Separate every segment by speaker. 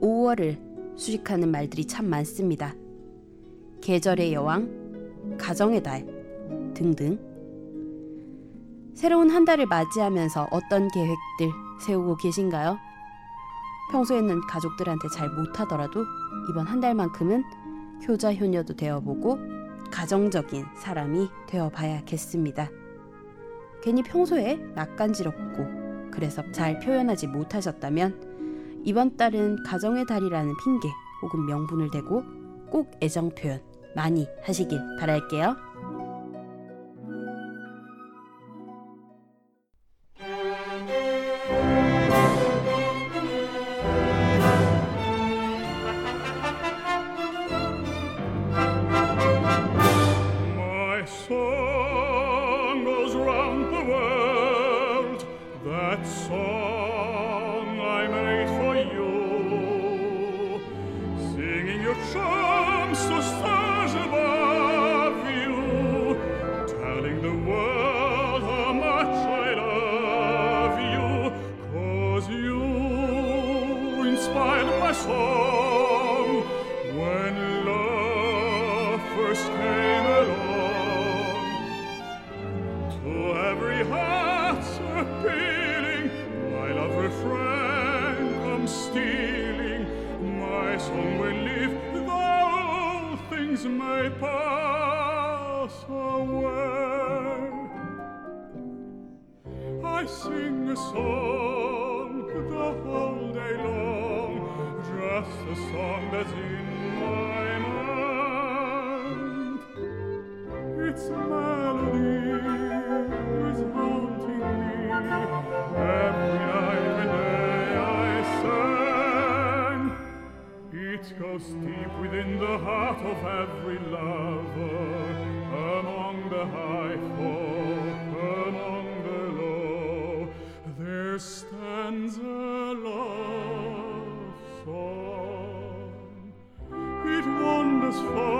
Speaker 1: 5월을 수식하는 말들이 참 많습니다. 계절의 여왕, 가정의 달 등등. 새로운 한 달을 맞이하면서 어떤 계획들 세우고 계신가요? 평소에는 가족들한테 잘 못하더라도 이번 한 달만큼은 효자 효녀도 되어보고 가정적인 사람이 되어봐야겠습니다. 괜히 평소에 낯간지럽고 그래서 잘 표현하지 못하셨다면 이번 달은 가정의 달이라는 핑계 혹은 명분을 대고 꼭 애정 표현 많이 하시길 바랄게요.
Speaker 2: Deep within the heart of every lover, among the high folk, among the low. There stands a love song. It wanders far,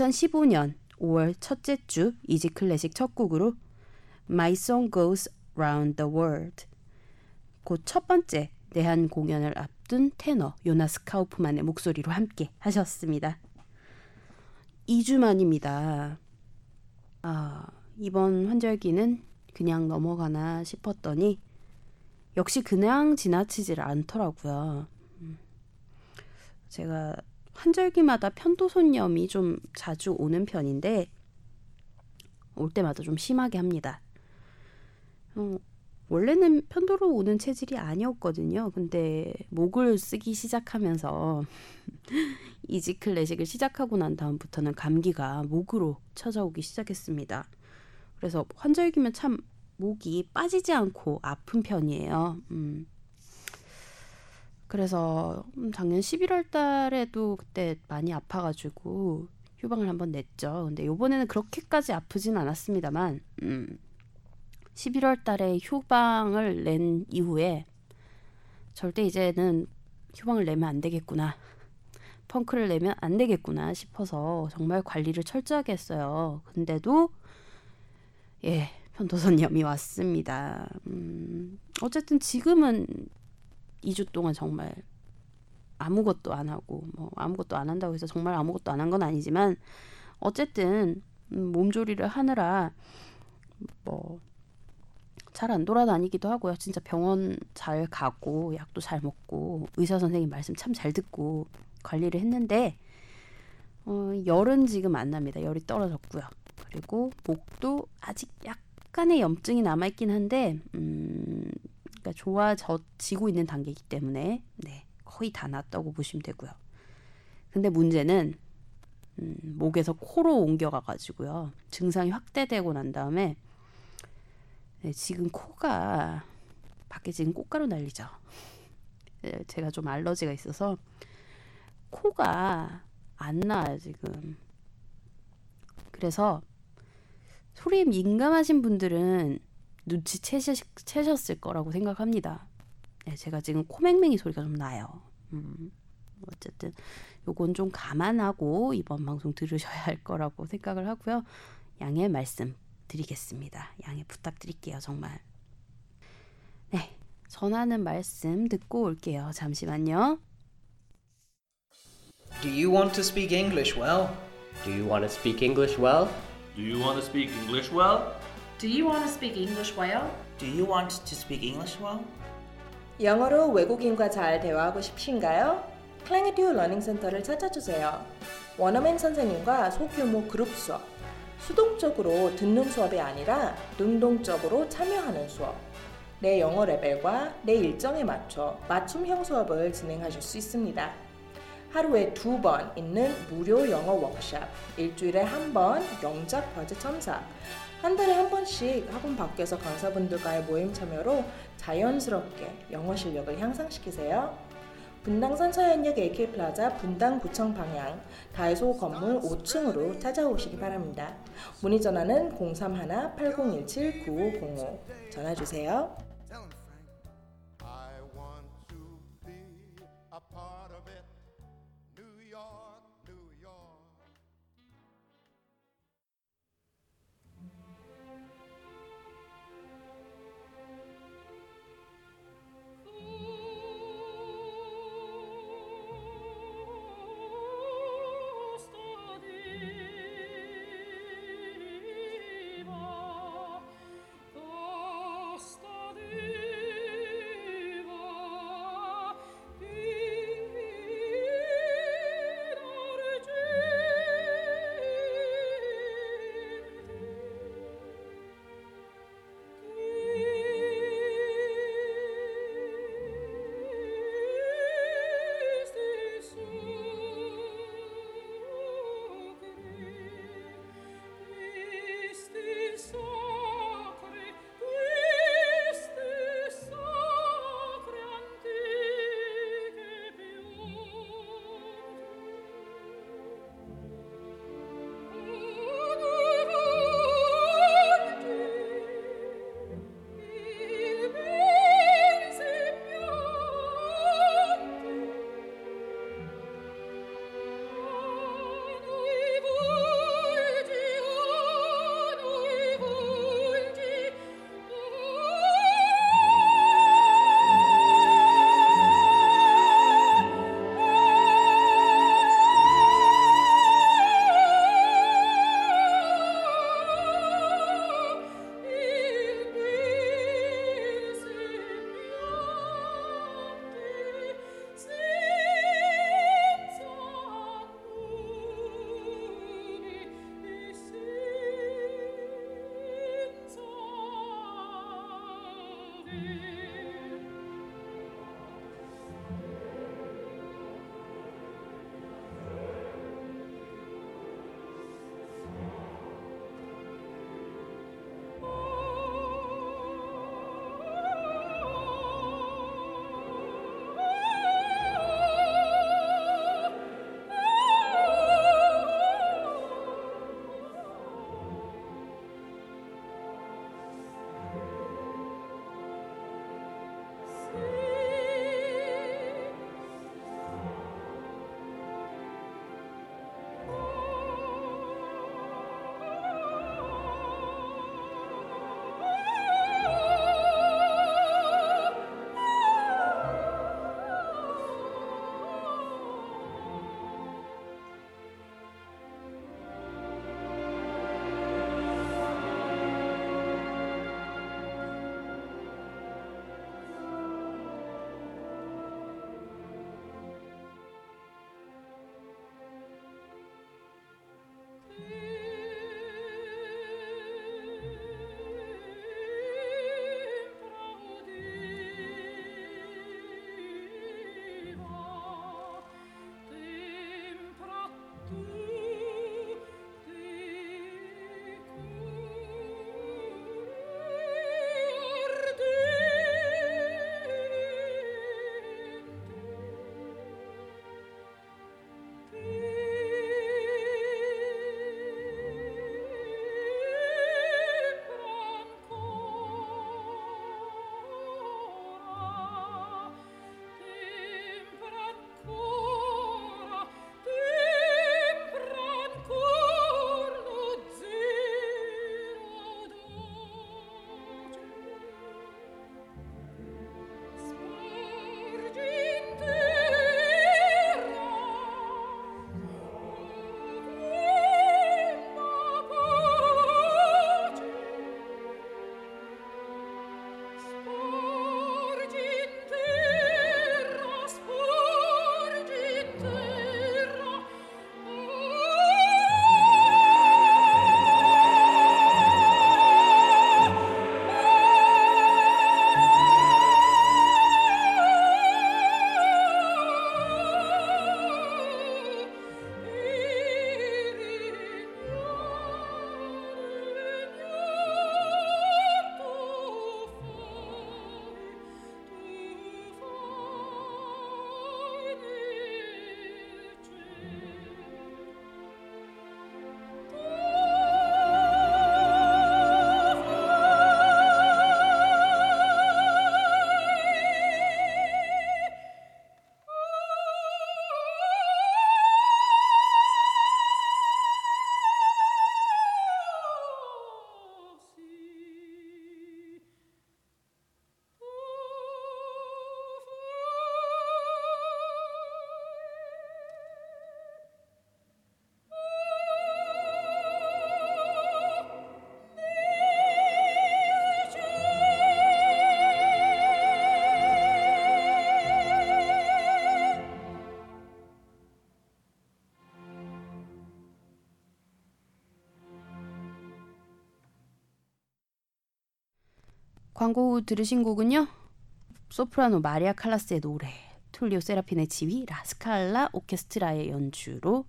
Speaker 1: 2015년 5월 첫째 주 이지 클래식 첫 곡으로 My Song Goes Round the World 곧 첫 번째 내한 공연을 앞둔 테너 요나스 카우프만의 목소리로 함께 하셨습니다. 2주 만입니다. 아, 이번 환절기는 그냥 넘어가나 싶었더니 역시 그냥 지나치질 않더라고요. 음. 제가 환절기마다 편도선염이 좀 자주 오는 편인데 올 때마다 좀 심하게 합니다. 어, 원래는 편도로 오는 체질이 아니었거든요. 근데 목을 쓰기 시작하면서 이지 클래식을 시작하고 난 다음부터는 감기가 목으로 찾아오기 시작했습니다. 그래서 환절기면 참 목이 빠지지 않고 아픈 편이에요. 음. 그래서 음, 작년 11월 달에도 그때 많이 아파가지고 휴방을 한번 냈죠. 근데 요번에는 그렇게까지 아프진 않았습니다만, 음, 11월 달에 휴방을 낸 이후에 절대 이제는 휴방을 내면 안 되겠구나. 펑크를 내면 안 되겠구나 싶어서 정말 관리를 철저하게 했어요. 근데도 예, 편도선염이 왔습니다. 음, 어쨌든 지금은 2주 동안 정말 아무것도 안 하고 뭐 아무것도 안 한다고 해서 정말 아무것도 안 한 건 아니지만 어쨌든 음, 몸조리를 하느라 뭐 잘 안 돌아다니기도 하고요. 진짜 병원 잘 가고 약도 잘 먹고 의사 선생님 말씀 참 잘 듣고 관리를 했는데 어, 열은 지금 안 납니다. 열이 떨어졌고요. 그리고 목도 아직 약간의 염증이 남아 있긴 한데 음, 그러니까 좋아지고 있는 단계이기 때문에 네, 거의 다 났다고 보시면 되고요. 근데 문제는 음, 목에서 코로 옮겨가 가지고요. 증상이 확대되고 난 다음에 네, 지금 코가 밖에 지금 꽃가루 날리죠. 네, 제가 좀 알러지가 있어서 코가 안 나요 지금. 그래서 소리에 민감하신 분들은 눈치채셨을 거라고 생각합니다. 네, 제가 지금 코맹맹이 소리가 좀 나요. 음, 어쨌든 요건 좀 감안하고 이번 방송 들으셔야 할 거라고 생각을 하고요. 양해 말씀 드리겠습니다. 양해 부탁드릴게요, 정말. 네, 전하는 말씀 듣고 올게요. 잠시만요.
Speaker 3: Do you want to speak English well?
Speaker 4: Do you want to speak English well?
Speaker 2: Do you want to speak English well?
Speaker 5: Do you want to speak English well?
Speaker 6: Do you want to speak English well?
Speaker 7: 영어로 외국인과 잘 대화하고 싶으신가요? 클랭에듀 러닝 센터를 찾아주세요. 원어민 선생님과 소규모 그룹 수업, 수동적으로 듣는 수업이 아니라 능동적으로 참여하는 수업, 내 영어 레벨과 내 일정에 맞춰 맞춤형 수업을 진행하실 수 있습니다. 하루에 두 번 있는 무료 영어 워크샵, 일주일에 한 번 영작 과제 첨삭, 한 달에 한 번씩 학원 밖에서 강사분들과의 모임 참여로 자연스럽게 영어 실력을 향상시키세요. 분당선 서현역 AK플라자 분당 구청 방향 다이소 건물 5층으로 찾아오시기 바랍니다. 문의 전화는 031-8017-9505 전화 주세요.
Speaker 1: 광고 후 들으신 곡은요. 소프라노 마리아 칼라스의 노래, 툴리오 세라핀의 지휘, 라스칼라 오케스트라의 연주로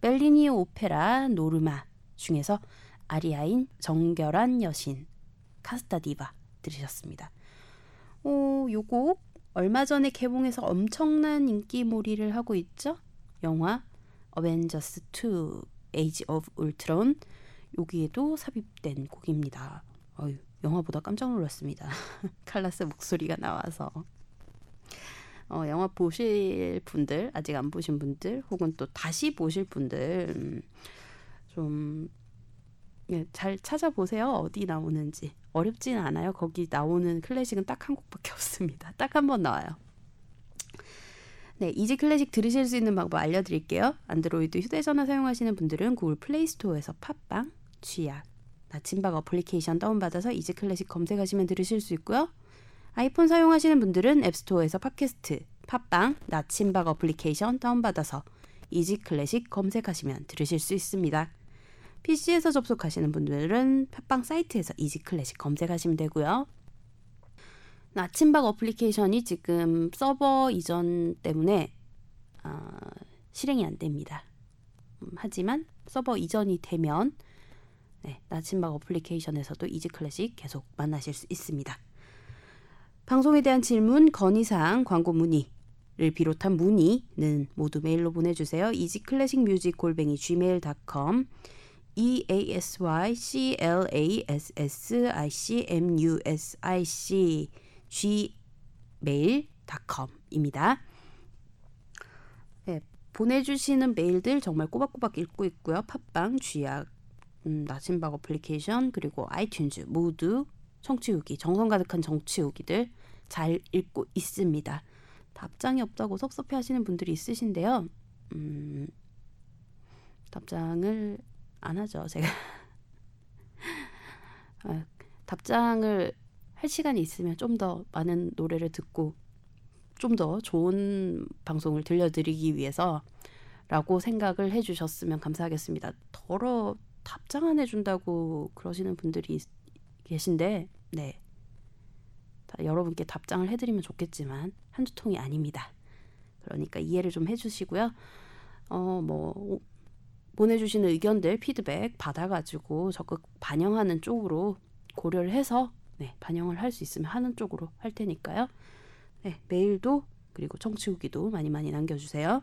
Speaker 1: 벨리니 오페라 노르마 중에서 아리아인 정결한 여신 Casta Diva 들으셨습니다. 오, 요곡 얼마 전에 개봉해서 엄청난 인기몰이를 하고 있죠. 영화 어벤져스 2 Age of Ultron 여기에도 삽입된 곡입니다. 어휴, 영화보다 깜짝 놀랐습니다. 칼라스 목소리가 나와서. 어, 영화 보실 분들, 아직 안 보신 분들, 혹은 또 다시 보실 분들, 음, 좀, 예, 잘 찾아보세요. 어디 나오는지. 어렵진 않아요. 거기 나오는 클래식은 딱 한 곡밖에 없습니다. 딱 한 번 나와요. 네, Easy Classic 들으실 수 있는 방법 알려드릴게요. 안드로이드 휴대전화 사용하시는 분들은 구글 플레이스토어에서 팟빵, 쥐약, 나침박 어플리케이션 다운받아서 Easy Classic 검색하시면 들으실 수 있고요. 아이폰 사용하시는 분들은 앱스토어에서 팟캐스트, 팟빵, 나침박 어플리케이션 다운받아서 Easy Classic 검색하시면 들으실 수 있습니다. PC에서 접속하시는 분들은 팟빵 사이트에서 Easy Classic 검색하시면 되고요. 나침박 어플리케이션이 지금 서버 이전 때문에 어, 실행이 안 됩니다. 음, 하지만 서버 이전이 되면 네, 나침박 어플리케이션에서도 Easy Classic 계속 만나실 수 있습니다. 방송에 대한 질문, 건의사항, 광고 문의 를 비롯한 문의는 모두 메일로 보내주세요. easy classic music 골뱅이 gmail.com e a s y c l a s s i c m u s i c gmail.com입니다. 네, 보내주시는 메일들 정말 꼬박꼬박 읽고 있고요. 팟빵, 쥐약, 음, 나침박 어플리케이션 그리고 아이튠즈 모두 청취 후기 정성 가득한 청취 후기들 잘 읽고 있습니다. 답장이 없다고 섭섭해하시는 분들이 있으신데요. 음, 답장을 안 하죠. 제가 아, 답장을 할 시간이 있으면 좀 더 많은 노래를 듣고 좀 더 좋은 방송을 들려드리기 위해서라고 생각을 해주셨으면 감사하겠습니다. 더러 답장 안 해준다고 그러시는 분들이 계신데, 네. 여러분께 답장을 해드리면 좋겠지만 한두 통이 아닙니다. 그러니까 이해를 좀 해주시고요. 어, 뭐 보내주시는 의견들, 피드백 받아가지고 적극 반영하는 쪽으로 고려를 해서 네, 반영을 할 수 있으면 하는 쪽으로 할 테니까요. 네, 메일도 그리고 청취 후기도 많이 많이 남겨주세요.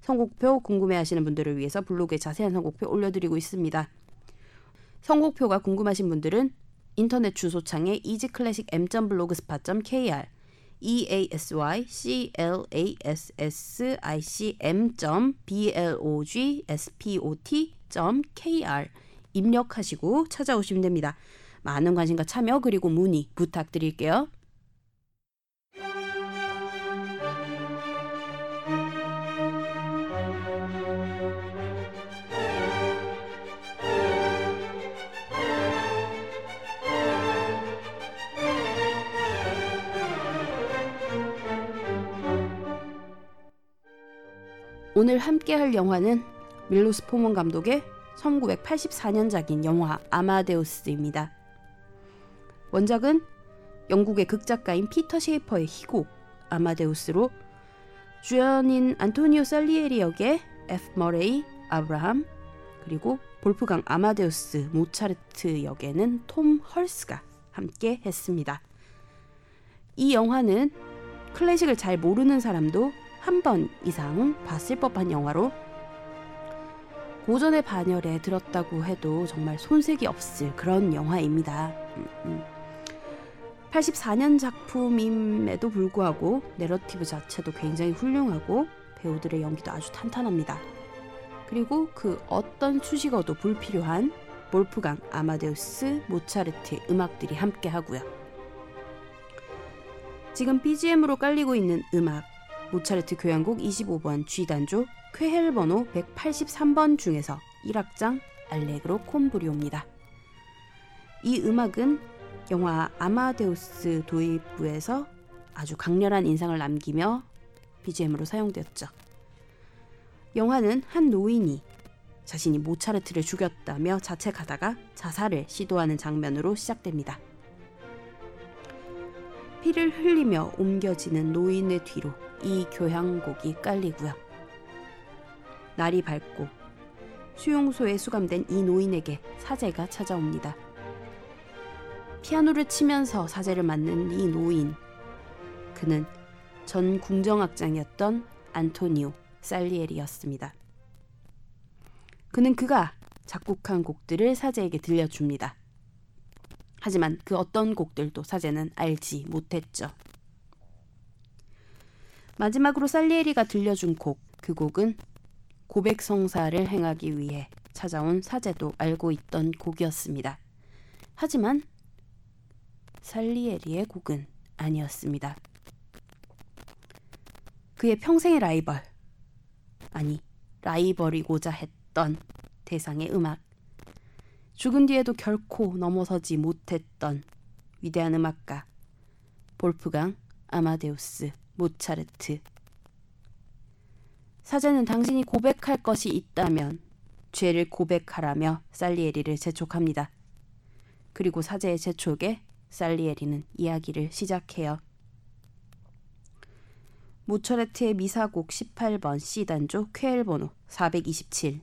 Speaker 1: 선곡표 궁금해하시는 분들을 위해서 블로그에 자세한 선곡표 올려드리고 있습니다. 선곡표가 궁금하신 분들은 인터넷 주소창에 easyclassicm.blogspot.kr e a s y c l a s s i c m b l o g s p o t k r 입력하시고 찾아오시면 됩니다. 많은 관심과 참여 그리고 문의 부탁드릴게요. 오늘 함께 할 영화는 밀로스 포먼 감독의 1984년작인 영화 아마데우스입니다. 원작은 영국의 극작가인 피터 셰이퍼의 희곡 아마데우스로 주연인 안토니오 살리에리 역의 F 머레이 아브라함 그리고 볼프강 아마데우스 모차르트 역에는 톰 헐스가 함께 했습니다. 이 영화는 클래식을 잘 모르는 사람도 한 번 이상 봤을 법한 영화로 고전의 반열에 들었다고 해도 정말 손색이 없을 그런 영화입니다. 84년 작품임에도 불구하고 내러티브 자체도 굉장히 훌륭하고 배우들의 연기도 아주 탄탄합니다. 그리고 그 어떤 수식어도 불필요한 몰프강, 아마데우스, 모차르트의 음악들이 함께 하고요. 지금 BGM으로 깔리고 있는 음악 모차르트 교향곡 25번 G단조 쾌헬 번호 183번 중에서 1악장 알레그로 콤브리오입니다. 이 음악은 영화 아마데우스 도입부에서 아주 강렬한 인상을 남기며 BGM으로 사용되었죠. 영화는 한 노인이 자신이 모차르트를 죽였다며 자책하다가 자살을 시도하는 장면으로 시작됩니다. 피를 흘리며 옮겨지는 노인의 뒤로 이 교향곡이 깔리고요. 날이 밝고 수용소에 수감된 이 노인에게 사제가 찾아옵니다. 피아노를 치면서 사제를 맞는 이 노인. 그는 전 궁정악장이었던 안토니오 살리에리였습니다. 그는 그가 작곡한 곡들을 사제에게 들려줍니다. 하지만 그 어떤 곡들도 사제는 알지 못했죠. 마지막으로 살리에리가 들려준 곡, 그 곡은 고백 성사를 행하기 위해 찾아온 사제도 알고 있던 곡이었습니다. 하지만 살리에리의 곡은 아니었습니다. 그의 평생의 라이벌, 아니 라이벌이고자 했던 대상의 음악, 죽은 뒤에도 결코 넘어서지 못했던 위대한 음악가 볼프강 아마데우스 모차르트 사제는 당신이 고백할 것이 있다면 죄를 고백하라며 살리에리를 재촉합니다. 그리고 사제의 재촉에 살리에리는 이야기를 시작해요. 모차르트의 미사곡 18번 C단조 쾌엘 번호 427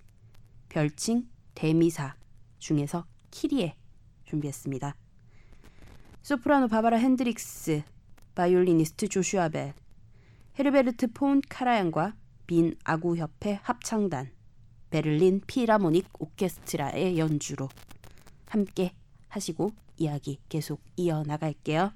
Speaker 1: 별칭 대미사 중에서 키리에 준비했습니다. 소프라노 바바라 핸드릭스, 바이올리니스트 조슈아 벨, 헤르베르트 폰 카라얀과 빈 악우협회 합창단, 베를린 필하모닉 오케스트라의 연주로 함께 하시고 이야기 계속 이어 나갈게요.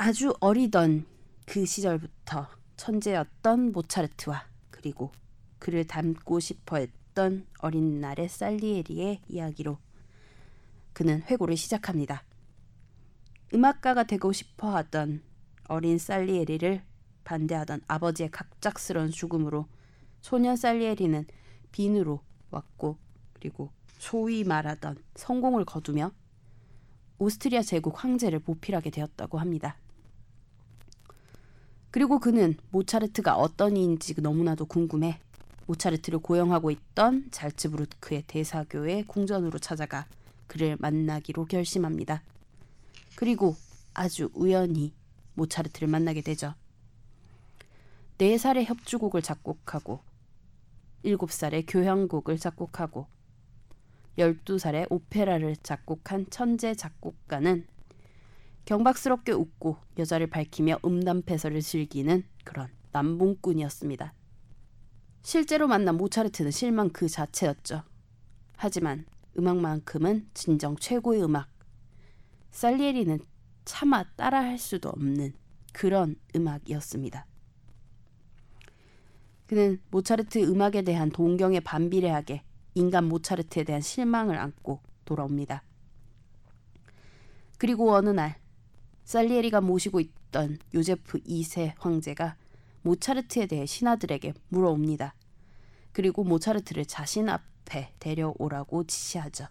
Speaker 1: 아주 어리던 그 시절부터 천재였던 모차르트와 그리고 그를 닮고 싶어 했던 어린 날의 살리에리의 이야기로 그는 회고를 시작합니다. 음악가가 되고 싶어 하던 어린 살리에리를 반대하던 아버지의 갑작스러운 죽음으로 소년 살리에리는 빈으로 왔고 그리고 소위 말하던 성공을 거두며 오스트리아 제국 황제를 보필하게 되었다고 합니다. 그리고 그는 모차르트가 어떤 이인지 너무나도 궁금해 모차르트를 고용하고 있던 잘츠부르크의 대사교의 궁전으로 찾아가 그를 만나기로 결심합니다. 그리고 아주 우연히 모차르트를 만나게 되죠. 4살에 협주곡을 작곡하고 7살에 교향곡을 작곡하고 12살에 오페라를 작곡한 천재 작곡가는 경박스럽게 웃고 여자를 밝히며 음담패설을 즐기는 그런 남봉꾼이었습니다. 실제로 만난 모차르트는 실망 그 자체였죠. 하지만 음악만큼은 진정 최고의 음악. 살리에리는 차마 따라할 수도 없는 그런 음악이었습니다. 그는 모차르트 음악에 대한 동경에 반비례하게 인간 모차르트에 대한 실망을 안고 돌아옵니다. 그리고 어느 날 살리에리가 모시고 있던 요제프 2세 황제가 모차르트에 대해 신하들에게 물어옵니다. 그리고 모차르트를 자신 앞에 데려오라고 지시하죠.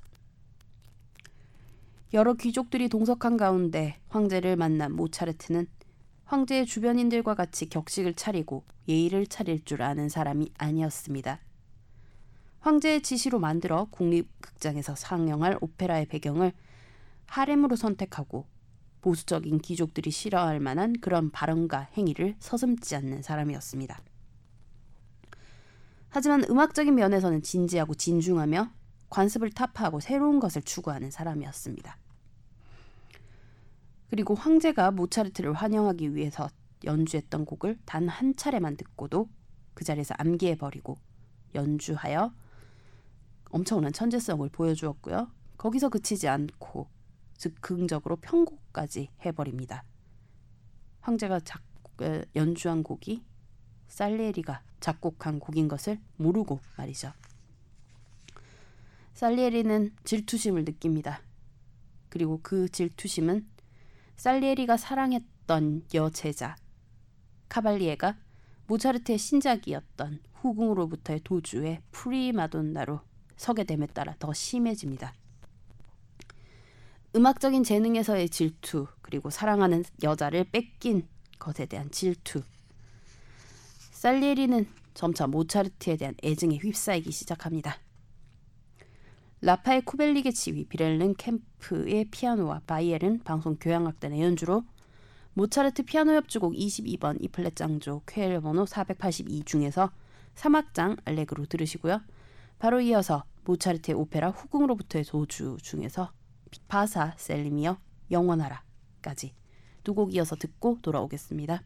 Speaker 1: 여러 귀족들이 동석한 가운데 황제를 만난 모차르트는 황제의 주변인들과 같이 격식을 차리고 예의를 차릴 줄 아는 사람이 아니었습니다. 황제의 지시로 만들어 국립극장에서 상영할 오페라의 배경을 하렘으로 선택하고 보수적인 귀족들이 싫어할 만한 그런 발언과 행위를 서슴지 않는 사람이었습니다. 하지만 음악적인 면에서는 진지하고 진중하며 관습을 타파하고 새로운 것을 추구하는 사람이었습니다. 그리고 황제가 모차르트를 환영하기 위해서 연주했던 곡을 단 한 차례만 듣고도 그 자리에서 암기해버리고 연주하여 엄청난 천재성을 보여주었고요. 거기서 그치지 않고 즉흥적으로 편곡까지 해버립니다. 황제가 작, 연주한 곡이 살리에리가 작곡한 곡인 것을 모르고 말이죠. 살리에리는 질투심을 느낍니다. 그리고 그 질투심은 살리에리가 사랑했던 여제자 카발리에가 모차르트의 신작이었던 후궁으로부터의 도주의 프리마돈나로 서게 됨에 따라 더 심해집니다. 음악적인 재능에서의 질투, 그리고 사랑하는 여자를 뺏긴 것에 대한 질투. 살리에리는 점차 모차르트에 대한 애증에 휩싸이기 시작합니다. 라파엘 쿠벨릭의 지휘, 비렐른 캠프의 피아노와 바이엘은 방송 교향악단의 연주로 모차르트 피아노 협주곡 22번 이플랫 장조 쾌엘 번호 482 중에서 3악장 알레그로 들으시고요. 바로 이어서 모차르트의 오페라 후궁으로부터의 도주 중에서 바사 셀림이여 영원하라까지 두 곡 이어서 듣고 돌아오겠습니다.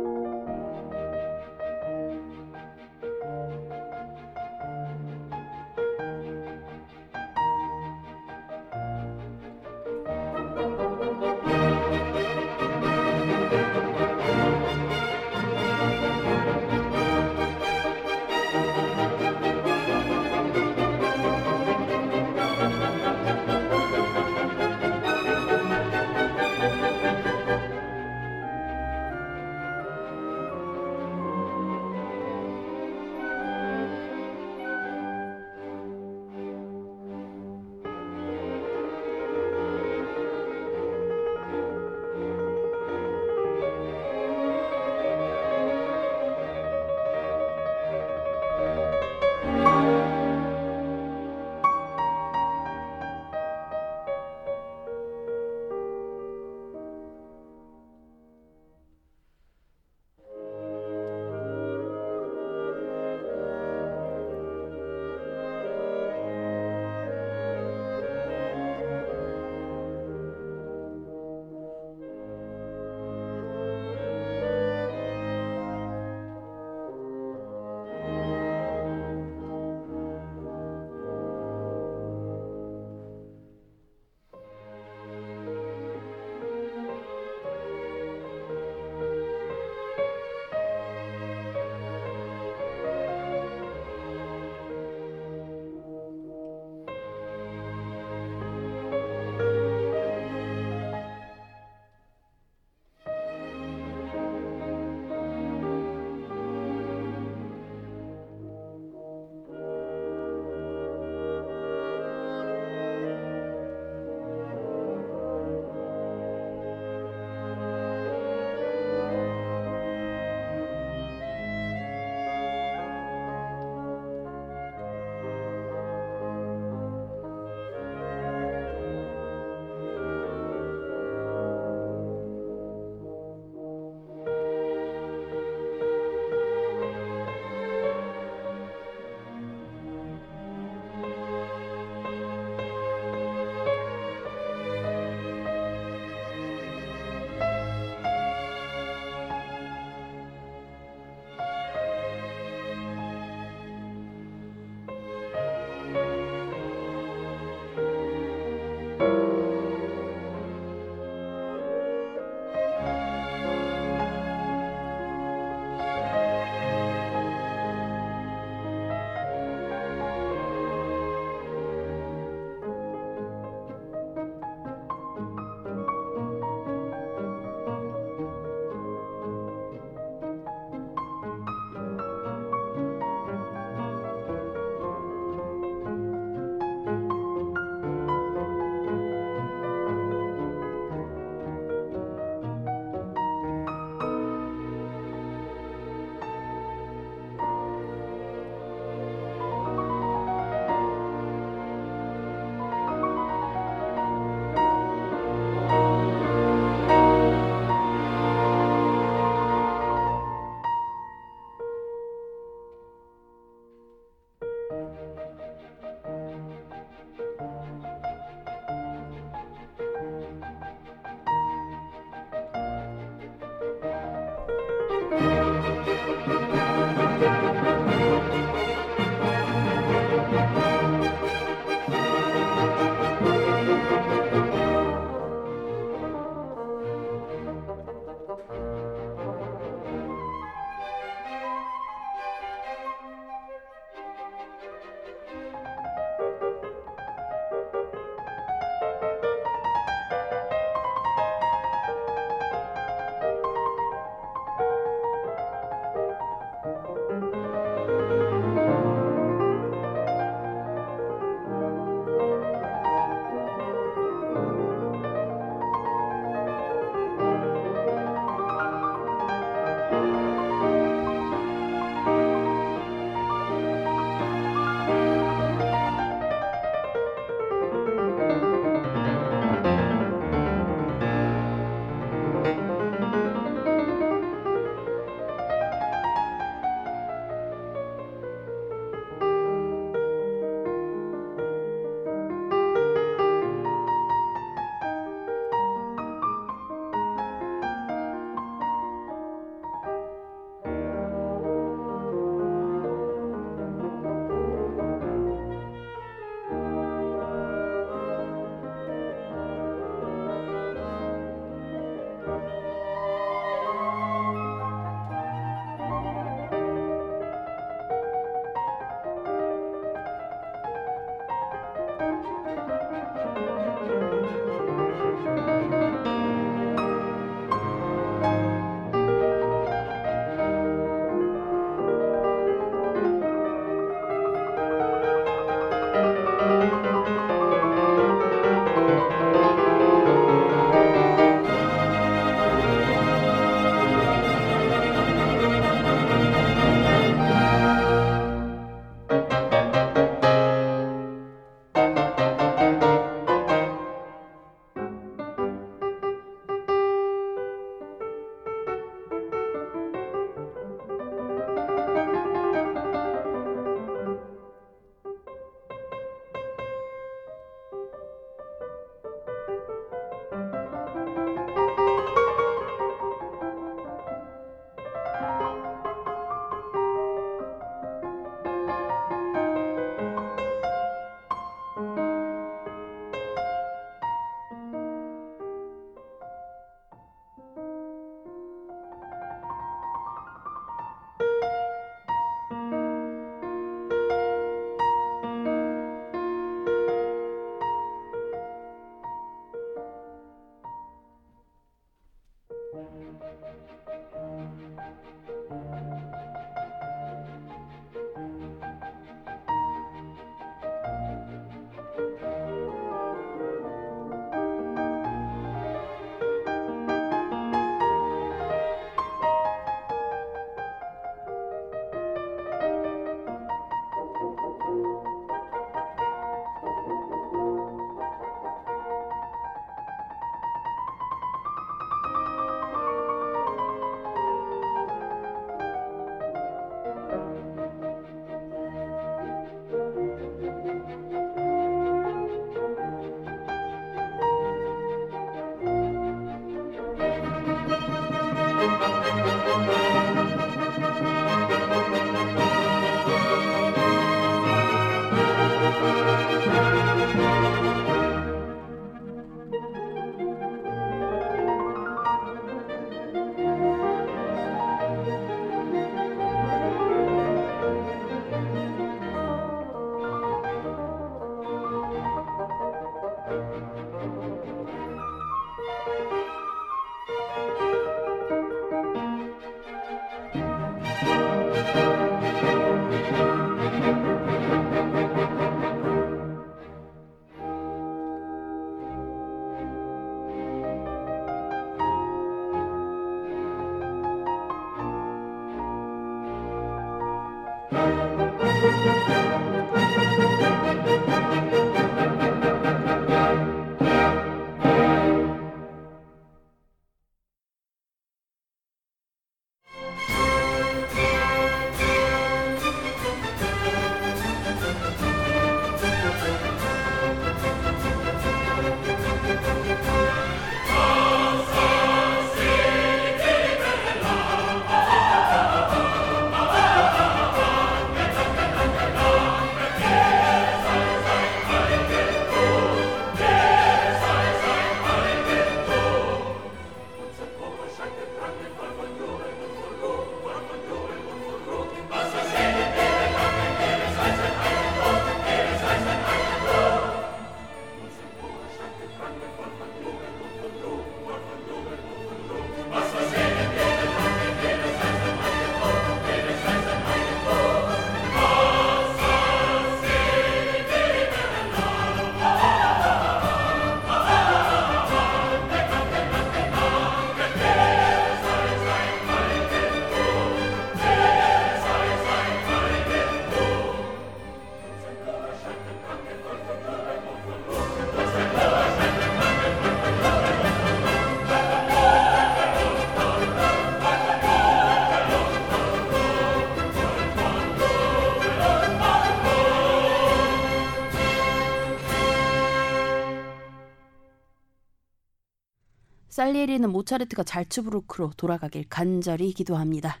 Speaker 1: 살리에리는 모차르트가 잘츠부르크로 돌아가길 간절히 기도합니다.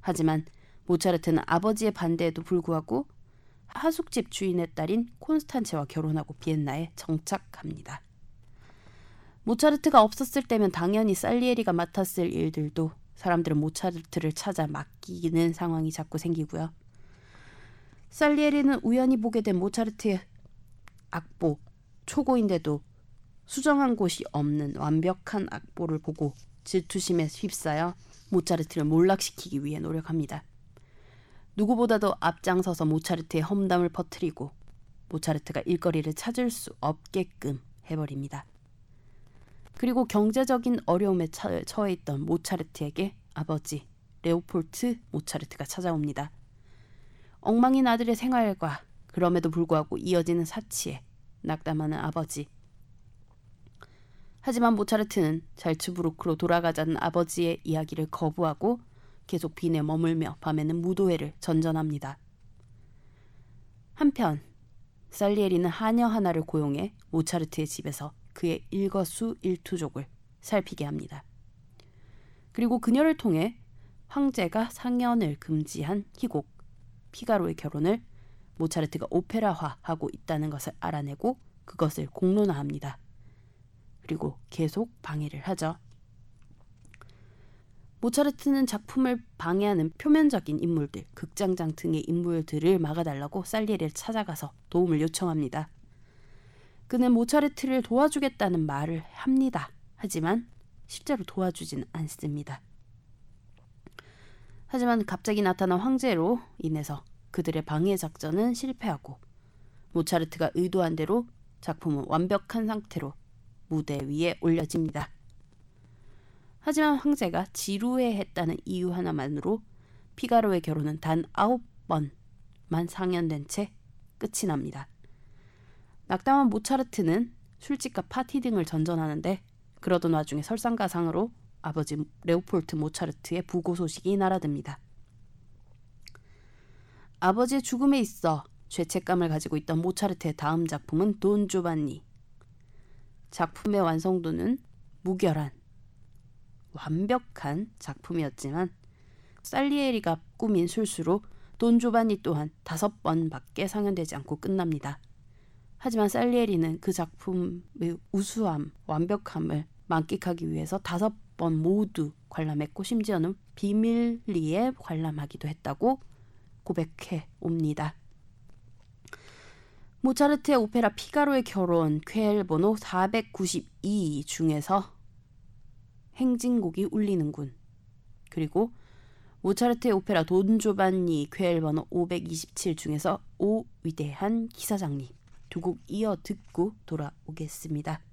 Speaker 1: 하지만 모차르트는 아버지의 반대에도 불구하고 하숙집 주인의 딸인 콘스탄체와 결혼하고 비엔나에 정착합니다. 모차르트가 없었을 때면 당연히 살리에리가 맡았을 일들도 사람들은 모차르트를 찾아 맡기는 상황이 자꾸 생기고요. 살리에리는 우연히 보게 된 모차르트의 악보, 초고인데도 수정한 곳이 없는 완벽한 악보를 보고 질투심에 휩싸여 모차르트를 몰락시키기 위해 노력합니다. 누구보다도 앞장서서 모차르트의 험담을 퍼뜨리고 모차르트가 일거리를 찾을 수 없게끔 해버립니다. 그리고 경제적인 어려움에 처해 있던 모차르트에게 아버지 레오폴트 모차르트가 찾아옵니다. 엉망인 아들의 생활과 그럼에도 불구하고 이어지는 사치에 낙담하는 아버지 하지만 모차르트는 잘츠부르크로 돌아가자는 아버지의 이야기를 거부하고 계속 빈에 머물며 밤에는 무도회를 전전합니다. 한편 살리에리는 하녀 하나를 고용해 모차르트의 집에서 그의 일거수일투족을 살피게 합니다. 그리고 그녀를 통해 황제가 상연을 금지한 희곡 피가로의 결혼을 모차르트가 오페라화하고 있다는 것을 알아내고 그것을 공론화합니다. 그리고 계속 방해를 하죠. 모차르트는 작품을 방해하는 표면적인 인물들, 극장장 등의 인물들을 막아달라고 살리에를 찾아가서 도움을 요청합니다. 그는 모차르트를 도와주겠다는 말을 합니다. 하지만 실제로 도와주진 않습니다. 하지만 갑자기 나타난 황제로 인해서 그들의 방해 작전은 실패하고 모차르트가 의도한 대로 작품은 완벽한 상태로 무대 위에 올려집니다. 하지만 황제가 지루해했다는 이유 하나만으로 피가로의 결혼은 단 아홉 번만 상연된 채 끝이 납니다. 낙담한 모차르트는 술집과 파티 등을 전전하는데 그러던 와중에 설상가상으로 아버지 레오폴트 모차르트의 부고 소식이 날아듭니다. 아버지의 죽음에 있어 죄책감을 가지고 있던 모차르트의 다음 작품은 돈 조반니. 작품의 완성도는 무결한 완벽한 작품이었지만 살리에리가 꾸민 술수로 돈 조반니 또한 다섯 번밖에 상연되지 않고 끝납니다. 하지만 살리에리는 그 작품의 우수함, 완벽함을 만끽하기 위해서 다섯 번 모두 관람했고 심지어는 비밀리에 관람하기도 했다고 고백해 옵니다. 모차르트의 오페라 피가로의 결혼 쾌엘 번호 492 중에서 행진곡이 울리는군. 그리고 모차르트의 오페라 돈 조반니 쾌엘 번호 527 중에서 오 위대한 기사장님 두 곡 이어 듣고 돌아오겠습니다.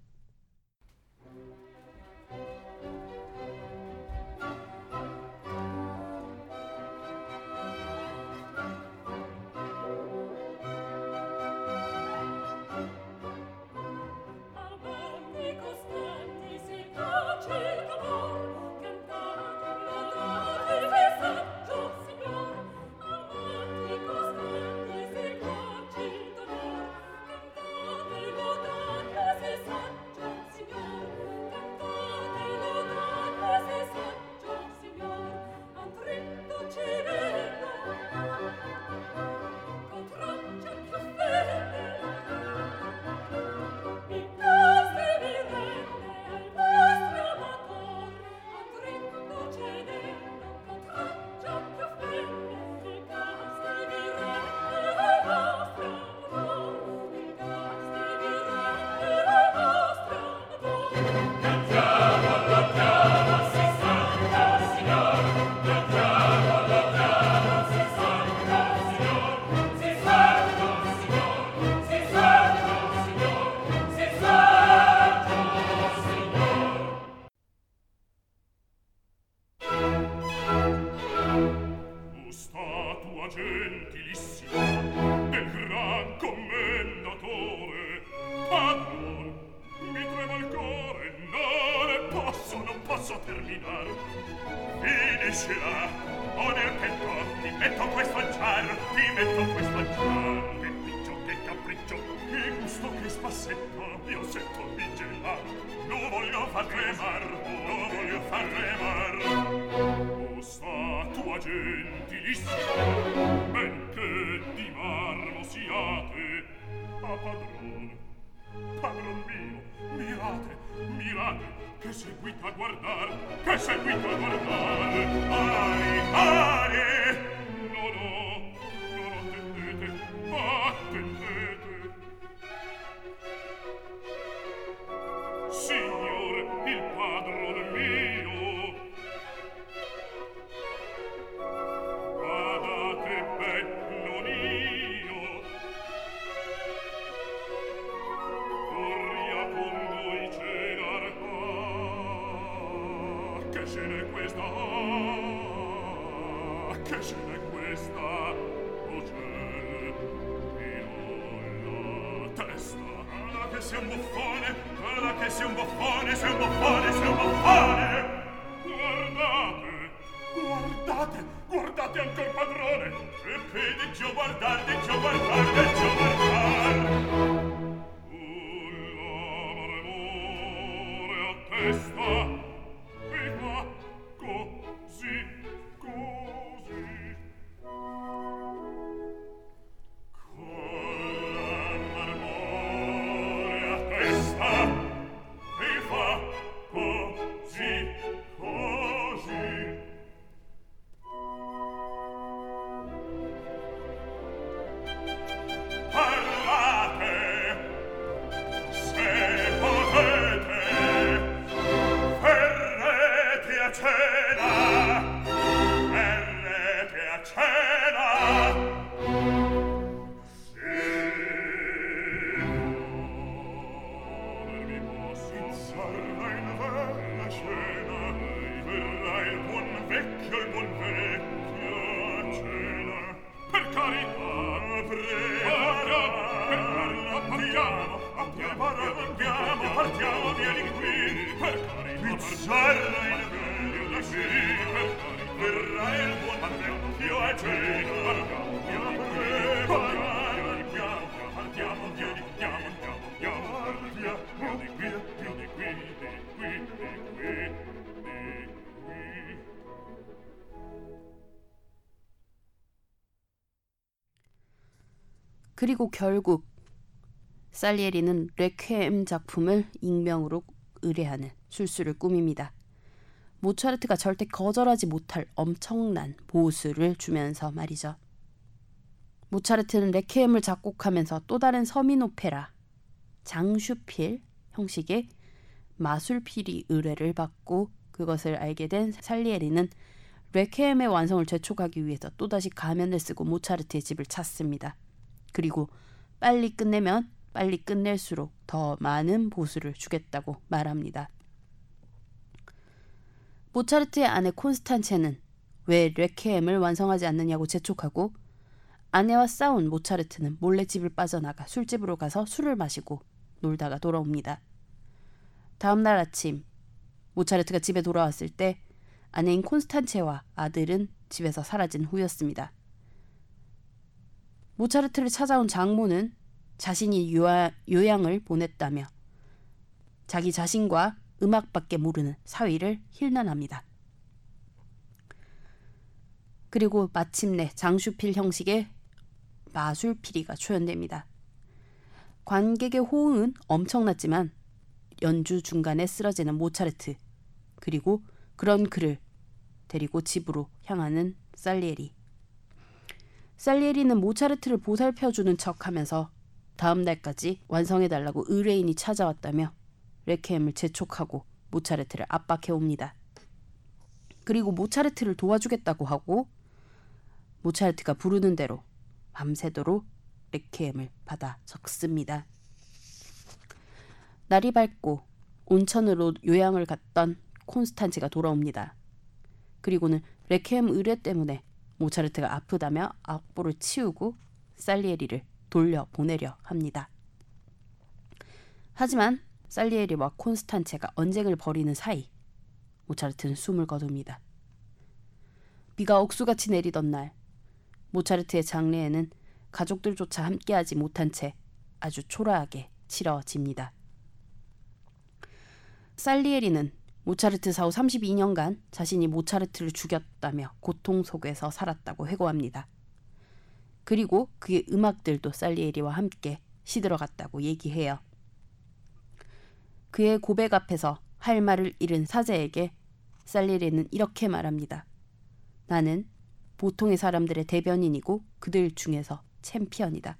Speaker 2: questa? Ah, che ce n'è questa? Oh, o cielo io ho la testa. Alla che sei un buffone alla che sei un buffone sei un buffone sei un buffone! Guardate guardate guardate ancor padrone. E pedigio guardate dio guardate.
Speaker 1: 그리고 결국 살리에리는 레퀴엠 작품을 익명으로 의뢰하는 술수를 꾸밉니다. 모차르트가 절대 거절하지 못할 엄청난 보수를 주면서 말이죠. 모차르트는 레퀴엠을 작곡하면서 또 다른 서민 오페라 장슈필 형식의 마술필이 의뢰를 받고 그것을 알게 된 살리에리는 레퀴엠의 완성을 재촉하기 위해서 또다시 가면을 쓰고 모차르트의 집을 찾습니다. 그리고 빨리 끝내면 빨리 끝낼수록 더 많은 보수를 주겠다고 말합니다. 모차르트의 아내 콘스탄체는 왜 레퀴엠을 완성하지 않느냐고 재촉하고 아내와 싸운 모차르트는 몰래 집을 빠져나가 술집으로 가서 술을 마시고 놀다가 돌아옵니다. 다음 날 아침 모차르트가 집에 돌아왔을 때 아내인 콘스탄체와 아들은 집에서 사라진 후였습니다. 모차르트를 찾아온 장모는 자신이 요하, 요양을 보냈다며 자기 자신과 음악밖에 모르는 사위를 힐난합니다. 그리고 마침내 장슈필 형식의 마술피리가 초연됩니다. 관객의 호응은 엄청났지만 연주 중간에 쓰러지는 모차르트 그리고 그런 그를 데리고 집으로 향하는 살리에리 살리에리는 모차르트를 보살펴주는 척하면서 다음 날까지 완성해달라고 의뢰인이 찾아왔다며 레퀴엠을 재촉하고 모차르트를 압박해옵니다. 그리고 모차르트를 도와주겠다고 하고 모차르트가 부르는 대로 밤새도록 레퀴엠을 받아 적습니다. 날이 밝고 온천으로 요양을 갔던 콘스탄치가 돌아옵니다. 그리고는 레퀴엠 의뢰 때문에 모차르트가 아프다며 악보를 치우고 살리에리를 돌려 보내려 합니다. 하지만 살리에리와 콘스탄체가 언쟁을 벌이는 사이 모차르트는 숨을 거둡니다. 비가 억수같이 내리던 날 모차르트의 장례에는 가족들조차 함께하지 못한 채 아주 초라하게 치러집니다. 살리에리는 모차르트 사후 32년간 자신이 모차르트를 죽였다며 고통 속에서 살았다고 회고합니다. 그리고 그의 음악들도 살리에리와 함께 시들어갔다고 얘기해요. 그의 고백 앞에서 할 말을 잃은 사제에게 살리에리는 이렇게 말합니다. 나는 보통의 사람들의 대변인이고 그들 중에서 챔피언이다.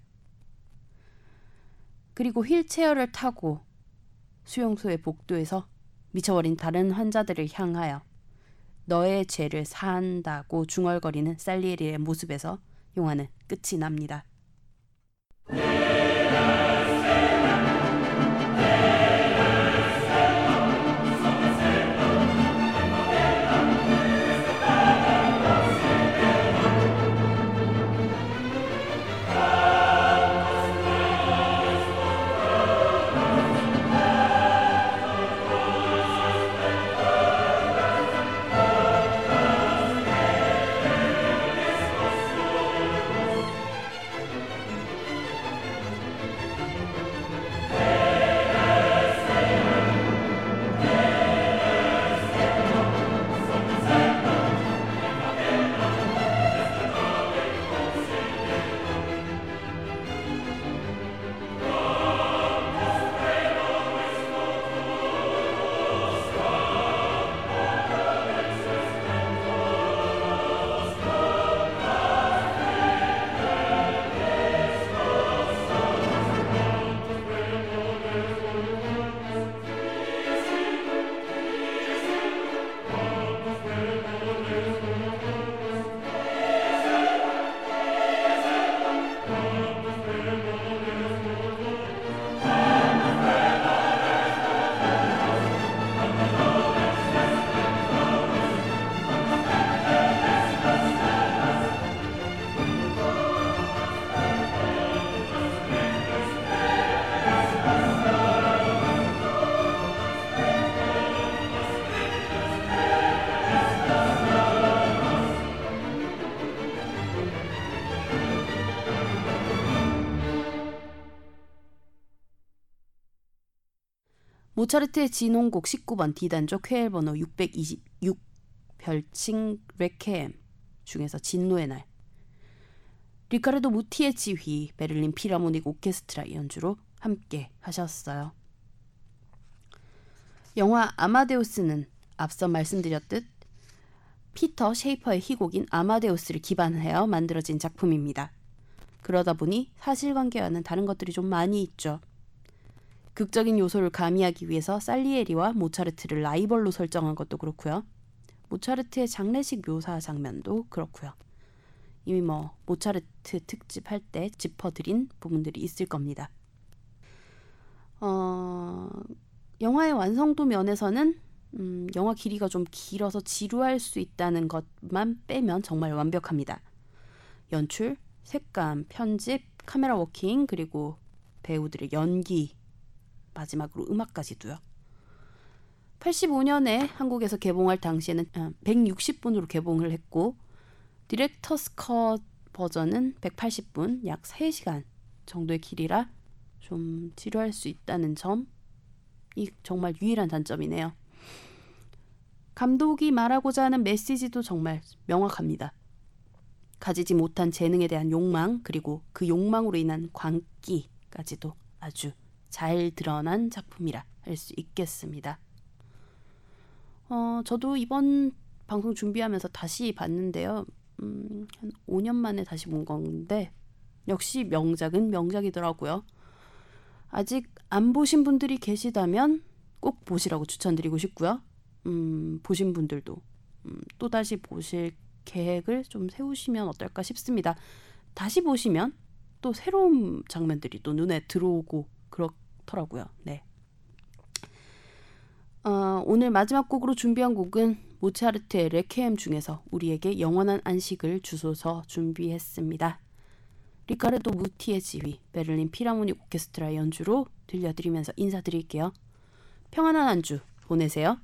Speaker 1: 그리고 휠체어를 타고 수용소의 복도에서 미쳐버린 다른 환자들을 향하여 너의 죄를 사한다고 중얼거리는 살리에리의 모습에서 영화는 끝이 납니다. 모차르트의 진혼곡 19번 D단조 쾨헬 번호 626 별칭 레퀴엠 중에서 진노의 날 리카르도 무티의 지휘 베를린 필하모닉 오케스트라 연주로 함께 하셨어요. 영화 아마데우스는 앞서 말씀드렸듯 피터 쉐이퍼의 희곡인 아마데우스를 기반하여 만들어진 작품입니다. 그러다 보니 사실관계와는 다른 것들이 좀 많이 있죠. 극적인 요소를 가미하기 위해서 살리에리와 모차르트를 라이벌로 설정한 것도 그렇고요. 모차르트의 장례식 묘사 장면도 그렇고요. 이미 뭐 모차르트 특집 할 때 짚어드린 부분들이 있을 겁니다. 어, 영화의 완성도 면에서는 음, 영화 길이가 좀 길어서 지루할 수 있다는 것만 빼면 정말 완벽합니다. 연출, 색감, 편집, 카메라 워킹 그리고 배우들의 연기 마지막으로 음악까지도요. 85년에 한국에서 개봉할 당시에는 160분으로 개봉을 했고 director's cut 버전은 180분, 약 3시간 정도의 길이라 좀 지루할 수 있다는 점이 정말 유일한 단점이네요. 감독이 말하고자 하는 메시지도 정말 명확합니다. 가지지 못한 재능에 대한 욕망 그리고 그 욕망으로 인한 광기까지도 아주 잘 드러난 작품이라 할 수 있겠습니다. 어, 저도 이번 방송 준비하면서 다시 봤는데요. 음, 한 5년 만에 다시 본 건데 역시 명작은 명작이더라고요. 아직 안 보신 분들이 계시다면 꼭 보시라고 추천드리고 싶고요. 음, 보신 분들도 음, 또 다시 보실 계획을 좀 세우시면 어떨까 싶습니다. 다시 보시면 또 새로운 장면들이 또 눈에 들어오고 그렇 더라고요. 네. 어, 오늘 마지막 곡으로 준비한 곡은 모차르트의 레케엠 중에서 우리에게 영원한 안식을 주소서 준비했습니다. 리카르도 무티의 지휘, 베를린 피라모닉 오케스트라 연주로 들려드리면서 인사드릴게요. 평안한 한주 보내세요.